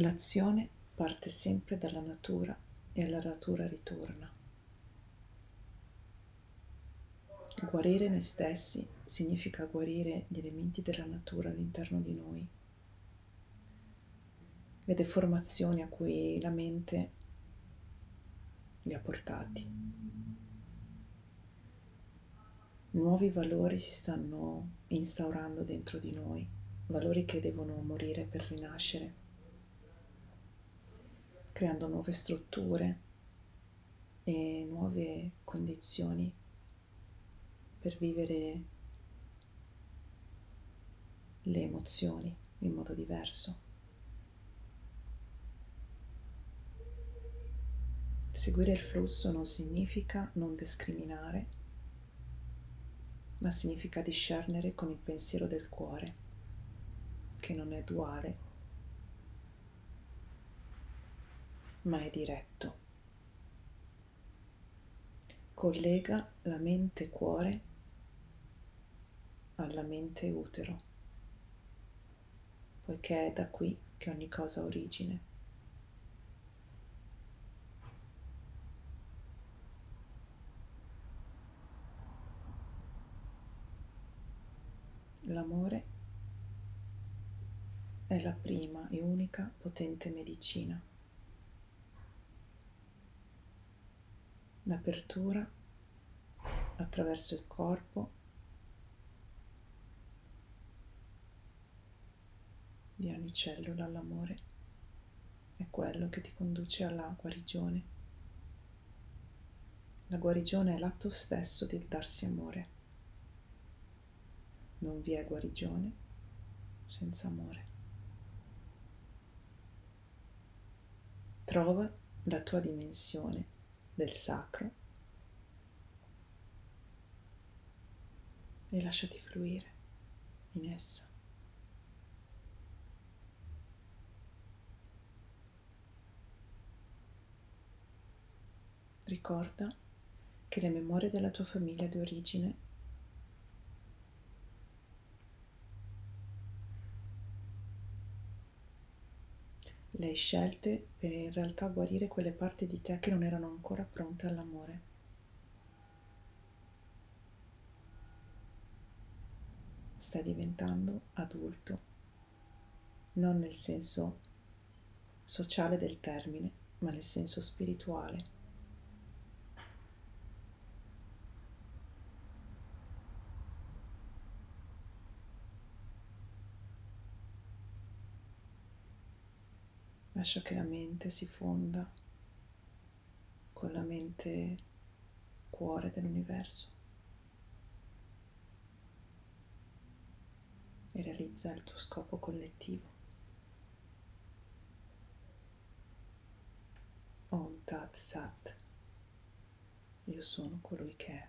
L'azione parte sempre dalla natura e alla natura ritorna. Guarire noi stessi significa guarire gli elementi della natura all'interno di noi, le deformazioni a cui la mente li ha portati. Nuovi valori si stanno instaurando dentro di noi, valori che devono morire per rinascere, creando nuove strutture e nuove condizioni per vivere le emozioni in modo diverso. Seguire il flusso non significa non discriminare, ma significa discernere con il pensiero del cuore, che non è duale, ma è diretto. Collega la mente cuore alla mente utero, poiché è da qui che ogni cosa ha origine. L'amore è la prima e unica potente medicina. L'apertura attraverso il corpo di ogni cellula all'amore è quello che ti conduce alla guarigione. La guarigione è l'atto stesso del darsi amore non vi è guarigione senza amore. Trova la tua dimensione del sacro e lasciati fluire in essa. Ricorda che le memorie della tua famiglia di origine le hai scelte per in realtà guarire quelle parti di te che non erano ancora pronte all'amore. Stai diventando adulto, non nel senso sociale del termine, ma nel senso spirituale. Lascia che la mente si fonda con la mente cuore dell'universo e realizza il tuo scopo collettivo. Om Tat Sat. Io sono colui che è.